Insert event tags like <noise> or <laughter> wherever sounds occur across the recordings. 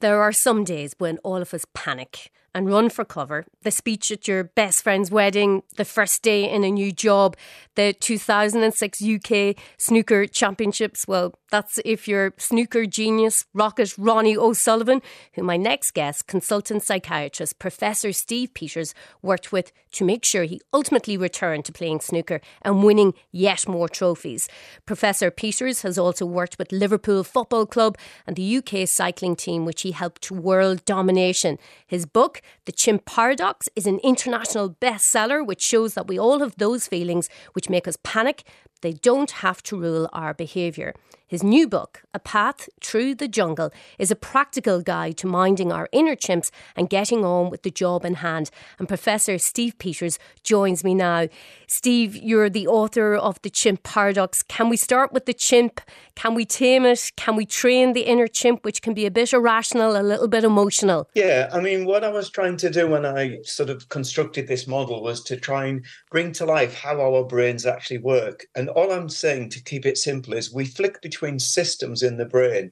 There are some days when all of us panic and run for cover. The speech at your best friend's wedding, the first day in a new job, the 2006 UK Snooker Championships. Well, that's if you're snooker genius, rocket Ronnie O'Sullivan, who my next guest, consultant psychiatrist Professor Steve Peters, worked with to make sure he ultimately returned to playing snooker and winning yet more trophies. Professor Peters has also worked with Liverpool Football Club and the UK cycling team, which he helped to world domination. His book, The Chimp Paradox, is an international bestseller, which shows that we all have those feelings which make us panic. They don't have to rule our behaviour. His new book, A Path Through the Jungle, is a practical guide to minding our inner chimps and getting on with the job in hand. And Professor Steve Peters joins me now. Steve, you're the author of The Chimp Paradox. Can we start with the chimp? Can we tame it? Can we train the inner chimp, which can be a bit irrational, a little bit emotional? Yeah, I mean, what I was trying to do when I sort of constructed this model was to try and bring to life how our brains actually work. And all I'm saying to keep it simple is we flick between between systems in the brain.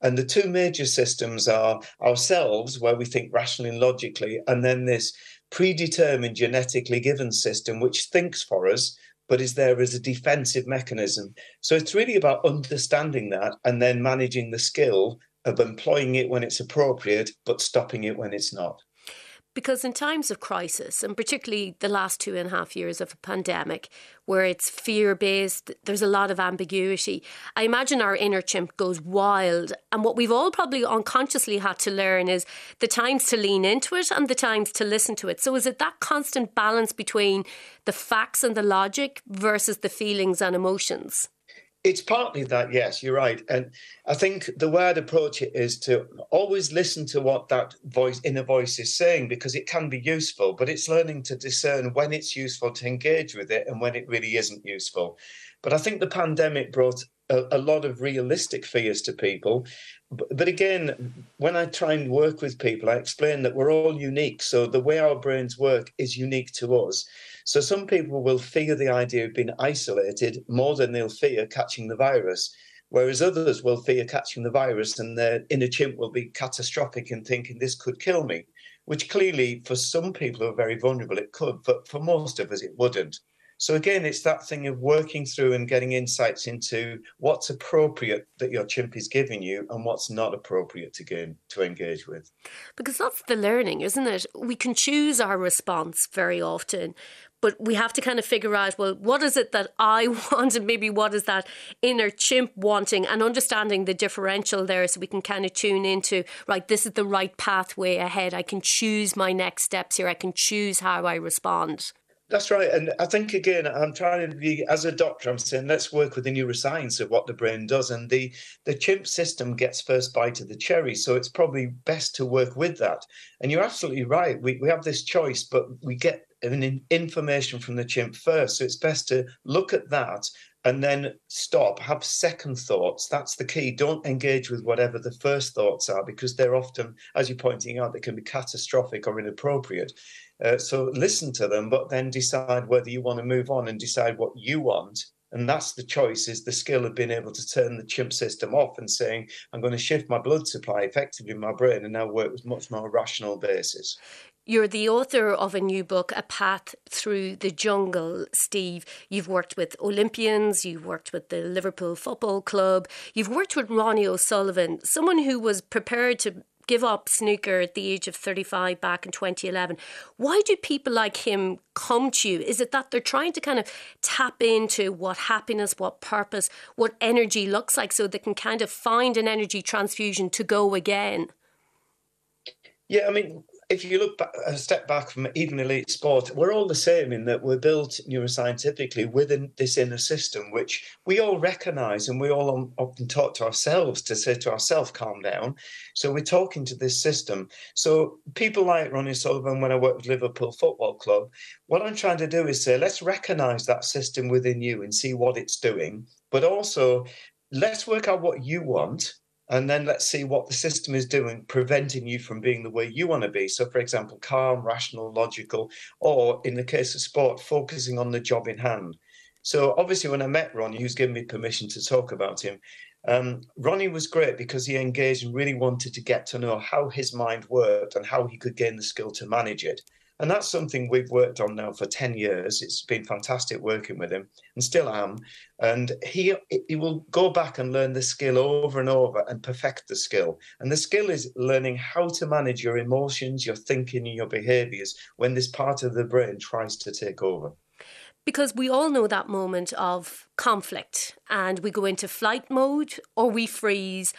And the two major systems are ourselves, where we think rationally and logically, and then this predetermined genetically given system, which thinks for us, but is there as a defensive mechanism. So it's really about understanding that and then managing the skill of employing it when it's appropriate, but stopping it when it's not. Because in times of crisis, and particularly the last two and a half years of a pandemic, where it's fear based, there's a lot of ambiguity. I imagine our inner chimp goes wild. And what we've all probably unconsciously had to learn is the times to lean into it and the times to listen to it. So is it that constant balance between the facts and the logic versus the feelings and emotions? It's partly that, yes, you're right. And I think the way I'd approach it is to always listen to what that voice, inner voice is saying, because it can be useful, but it's learning to discern when it's useful to engage with it and when it really isn't useful. But I think the pandemic brought a, a lot of realistic fears to people. But, but again, when I try and work with people, I explain that we're all unique. So the way our brains work is unique to us. So some people will fear the idea of being isolated more than they'll fear catching the virus, whereas others will fear catching the virus and their inner chimp will be catastrophic in thinking this could kill me, which clearly for some people who are very vulnerable, it could, but for most of us, it wouldn't. So again, it's that thing of working through and getting insights into what's appropriate that your chimp is giving you and what's not appropriate to gain to engage with. Because that's the learning, isn't it? We can choose our response very often, but we have to kind of figure out well what is it that i <laughs> want and maybe what is that inner chimp wanting and understanding the differential there so we can kind of tune into right this is the right pathway ahead i can choose my next steps here i can choose how i respond that's right. And I think, again, I'm trying to be, as a doctor, I'm saying let's work with the neuroscience of what the brain does. And the, the chimp system gets first bite of the cherry. So it's probably best to work with that. And you're absolutely right. We, we have this choice, but we get information from the chimp first. So it's best to look at that and then stop, have second thoughts. That's the key. Don't engage with whatever the first thoughts are because they're often, as you're pointing out, they can be catastrophic or inappropriate. Uh, so listen to them, but then decide whether you want to move on and decide what you want. And that's the choice is the skill of being able to turn the chimp system off and saying, I'm going to shift my blood supply effectively in my brain and now work with much more rational basis. You're the author of a new book, A Path Through the Jungle, Steve. You've worked with Olympians, you've worked with the Liverpool Football Club, you've worked with Ronnie O'Sullivan, someone who was prepared to give up snooker at the age of 35 back in 2011. Why do people like him come to you? Is it that they're trying to kind of tap into what happiness, what purpose, what energy looks like so they can kind of find an energy transfusion to go again? Yeah, I mean, if you look back, a step back from even elite sport, we're all the same in that we're built neuroscientifically within this inner system, which we all recognize and we all often talk to ourselves to say to ourselves, calm down. So we're talking to this system. So people like Ronnie Sullivan, when I work with Liverpool Football Club, what I'm trying to do is say, let's recognize that system within you and see what it's doing, but also let's work out what you want and then let's see what the system is doing, preventing you from being the way you want to be. So, for example, calm, rational, logical, or in the case of sport, focusing on the job in hand. So, obviously, when I met ronnie was giving me permission to talk about him. Um, Ronnie was great because he engaged and really wanted to get to know how his mind worked and how he could gain the skill to manage it. And that's something we've worked on now for 10 years. It's been fantastic working with him and still am. And he, he will go back and learn the skill over and over and perfect the skill. And the skill is learning how to manage your emotions, your thinking, and your behaviors when this part of the brain tries to take over because we all know that moment of conflict and we go into flight mode or we freeze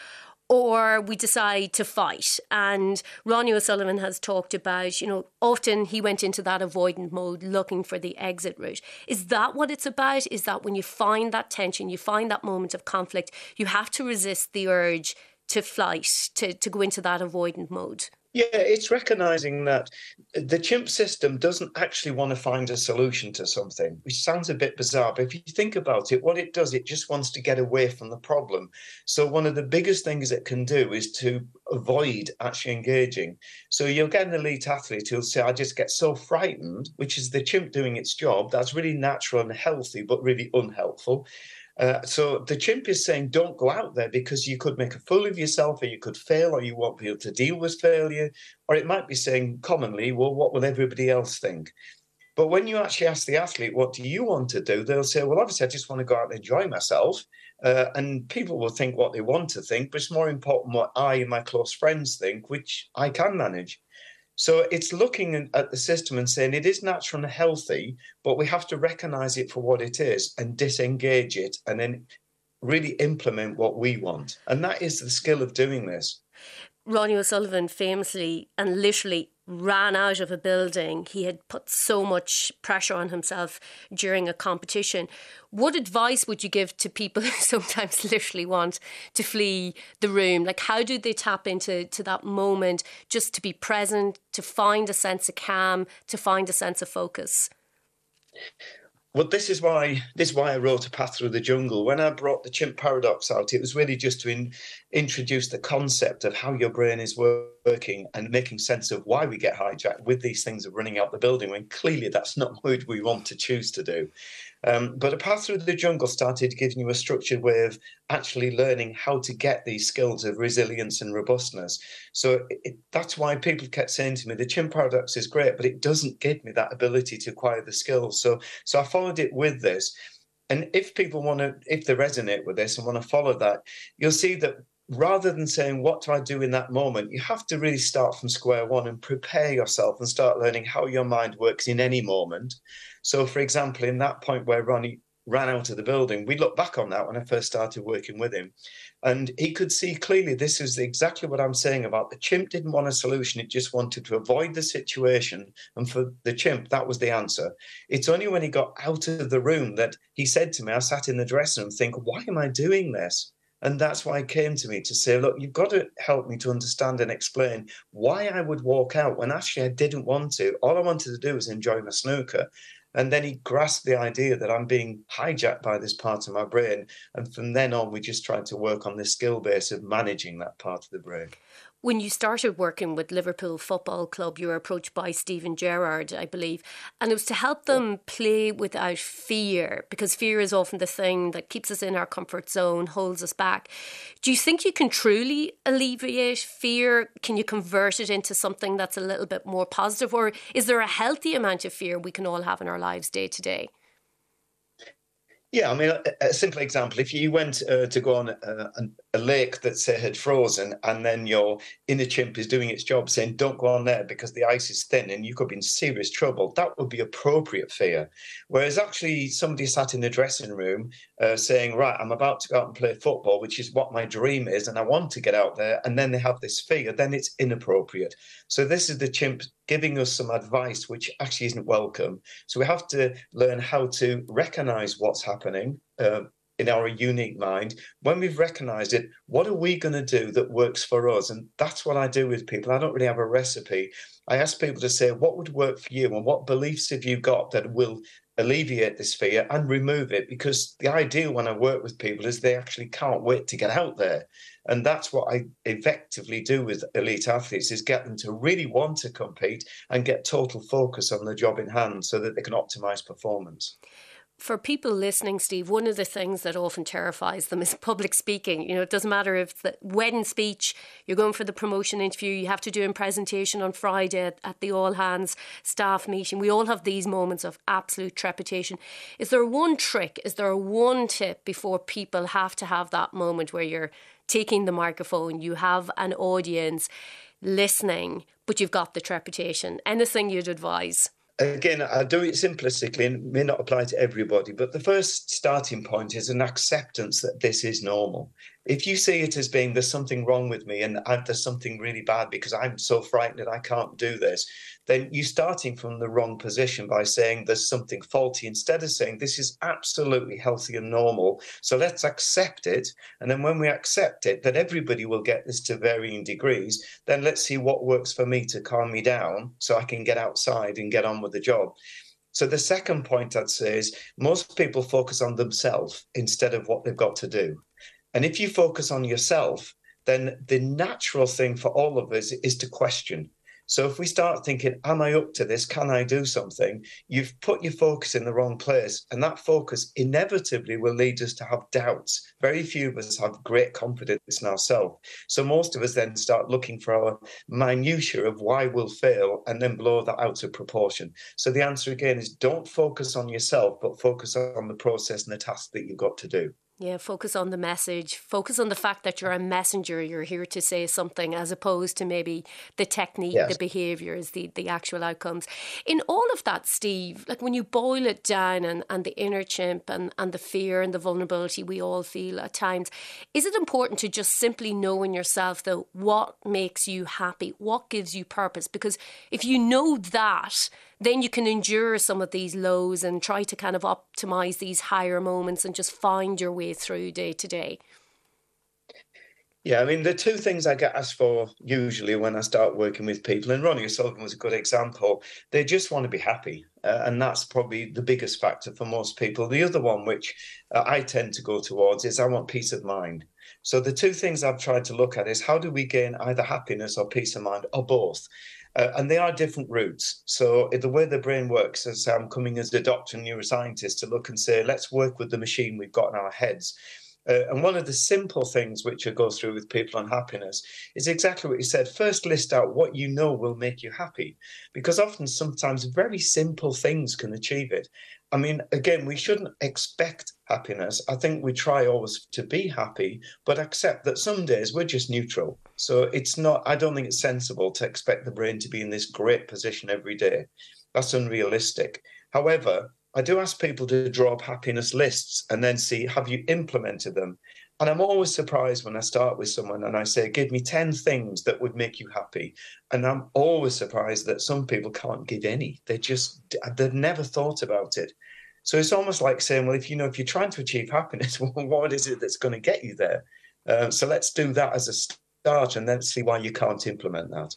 or we decide to fight. And Ronnie O'Sullivan has talked about, you know, often he went into that avoidant mode looking for the exit route. Is that what it's about? Is that when you find that tension, you find that moment of conflict, you have to resist the urge to flight, to, to go into that avoidant mode? Yeah, it's recognizing that the chimp system doesn't actually want to find a solution to something, which sounds a bit bizarre. But if you think about it, what it does, it just wants to get away from the problem. So, one of the biggest things it can do is to avoid actually engaging. So, you'll get an elite athlete who'll say, I just get so frightened, which is the chimp doing its job. That's really natural and healthy, but really unhelpful. Uh, so the chimp is saying, don't go out there because you could make a fool of yourself, or you could fail, or you won't be able to deal with failure. Or it might be saying commonly, well, what will everybody else think? But when you actually ask the athlete, what do you want to do? They'll say, well, obviously, I just want to go out and enjoy myself. Uh, and people will think what they want to think, but it's more important what I and my close friends think, which I can manage. So it's looking at the system and saying it is natural and healthy, but we have to recognize it for what it is and disengage it and then really implement what we want. And that is the skill of doing this. Ronnie O'Sullivan famously and literally ran out of a building. He had put so much pressure on himself during a competition. What advice would you give to people <laughs> who sometimes <laughs> literally want to flee the room? Like, how do they tap into to that moment just to be present, to find a sense of calm, to find a sense of focus? Well, this is why this is why I wrote a path through the jungle. When I brought the chimp paradox out, it was really just to in, introduce the concept of how your brain is working and making sense of why we get hijacked with these things of running out the building when clearly that's not what we want to choose to do. Um, but a path through the jungle started giving you a structured way of actually learning how to get these skills of resilience and robustness. So it, that's why people kept saying to me, the chimp paradox is great, but it doesn't give me that ability to acquire the skills. So so I followed it with this. And if people want to, if they resonate with this and want to follow that, you'll see that rather than saying, What do I do in that moment? you have to really start from square one and prepare yourself and start learning how your mind works in any moment. So, for example, in that point where Ronnie ran out of the building, we look back on that when I first started working with him. And he could see clearly this is exactly what I'm saying about the chimp didn't want a solution. It just wanted to avoid the situation. And for the chimp, that was the answer. It's only when he got out of the room that he said to me, I sat in the dressing room think, why am I doing this? And that's why he came to me to say, look, you've got to help me to understand and explain why I would walk out when actually I didn't want to. All I wanted to do was enjoy my snooker. And then he grasped the idea that I'm being hijacked by this part of my brain. And from then on, we just tried to work on this skill base of managing that part of the brain. When you started working with Liverpool Football Club, you were approached by Steven Gerrard, I believe, and it was to help them play without fear because fear is often the thing that keeps us in our comfort zone, holds us back. Do you think you can truly alleviate fear? Can you convert it into something that's a little bit more positive, or is there a healthy amount of fear we can all have in our lives day to day? Yeah, I mean, a, simple example: if you went uh, to go on a, a, lake that say had frozen, and then your inner chimp is doing its job, saying "Don't go on there because the ice is thin and you could be in serious trouble," that would be appropriate fear. Whereas actually, somebody sat in the dressing room uh, saying, "Right, I'm about to go out and play football, which is what my dream is, and I want to get out there," and then they have this fear, then it's inappropriate. So this is the chimp giving us some advice which actually isn't welcome. So we have to learn how to recognize what's happening uh, in our unique mind. When we've recognized it, what are we going to do that works for us? And that's what I do with people. I don't really have a recipe. I ask people to say, what would work for you and what beliefs have you got that will alleviate this fear and remove it? Because the ideal when I work with people is they actually can't wait to get out there. And that's what I effectively do with elite athletes is get them to really want to compete and get total focus on the job in hand so that they can optimize performance. For people listening, Steve, one of the things that often terrifies them is <laughs> public speaking. You know, it doesn't matter if the wedding speech, you're going for the promotion interview, you have to do a presentation on Friday at, at the all hands staff meeting. We all have these moments of absolute trepidation. Is there one trick? Is there one tip before people have to have that moment where you're taking the microphone, you have an audience listening, but you've got the trepidation? Anything you'd advise? Again, I do it simplistically and may not apply to everybody, but the first starting point is an acceptance that this is normal if you see it as being there's something wrong with me and I, there's something really bad because I'm so frightened that I can't do this, then you're starting from the wrong position by saying there's something faulty instead of saying this is absolutely healthy and normal. So let's accept it. And then when we accept it, that everybody will get this to varying degrees, then let's see what works for me to calm me down so I can get outside and get on with the job. So the second point I'd say is most people focus on themselves instead of what they've got to do. And if you focus on yourself, then the natural thing for all of us is to question. So if we start thinking, Am I up to this? Can I do something? You've put your focus in the wrong place. And that focus inevitably will lead us to have doubts. Very few of us have great confidence in ourselves. So most of us then start looking for our minutiae of why we'll fail and then blow that out of proportion. So the answer again is don't focus on yourself, but focus on the process and the task that you've got to do. Yeah, focus on the message. Focus on the fact that you're a messenger. You're here to say something, as opposed to maybe the technique, yes. the behaviours, the the actual outcomes. In all of that, Steve, like when you boil it down, and, and the inner chimp, and and the fear and the vulnerability we all feel at times, is it important to just simply know in yourself though what makes you happy, what gives you purpose? Because if you know that, then you can endure some of these lows and try to kind of optimize these higher moments and just find your way through day to day. Yeah, I mean, the two things I get asked for usually when I start working with people, and Ronnie O'Sullivan was a good example, they just want to be happy. Uh, and that's probably the biggest factor for most people. The other one, which uh, I tend to go towards, is I want peace of mind. So the two things I've tried to look at is how do we gain either happiness or peace of mind or both? Uh, and they are different routes. So the way the brain works, as I'm coming as a doctor and neuroscientist to look and say, let's work with the machine we've got in our heads. Uh, and one of the simple things which I go through with people on happiness is exactly what you said. First, list out what you know will make you happy, because often, sometimes, very simple things can achieve it. I mean, again, we shouldn't expect happiness. I think we try always to be happy, but accept that some days we're just neutral. So it's not, I don't think it's sensible to expect the brain to be in this great position every day. That's unrealistic. However, I do ask people to draw up happiness lists and then see have you implemented them? And I'm always surprised when I start with someone and I say, Give me 10 things that would make you happy. And I'm always surprised that some people can't give any. They just, they've never thought about it. So it's almost like saying, Well, if you know, if you're trying to achieve happiness, <laughs> well, what is it that's going to get you there? Uh, so let's do that as a start and then see why you can't implement that.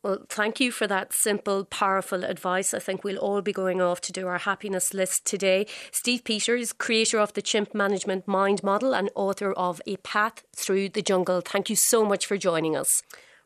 Well, thank you for that simple, powerful advice. I think we'll all be going off to do our happiness list today. Steve Peters, creator of the Chimp Management Mind Model and author of A Path Through the Jungle. Thank you so much for joining us.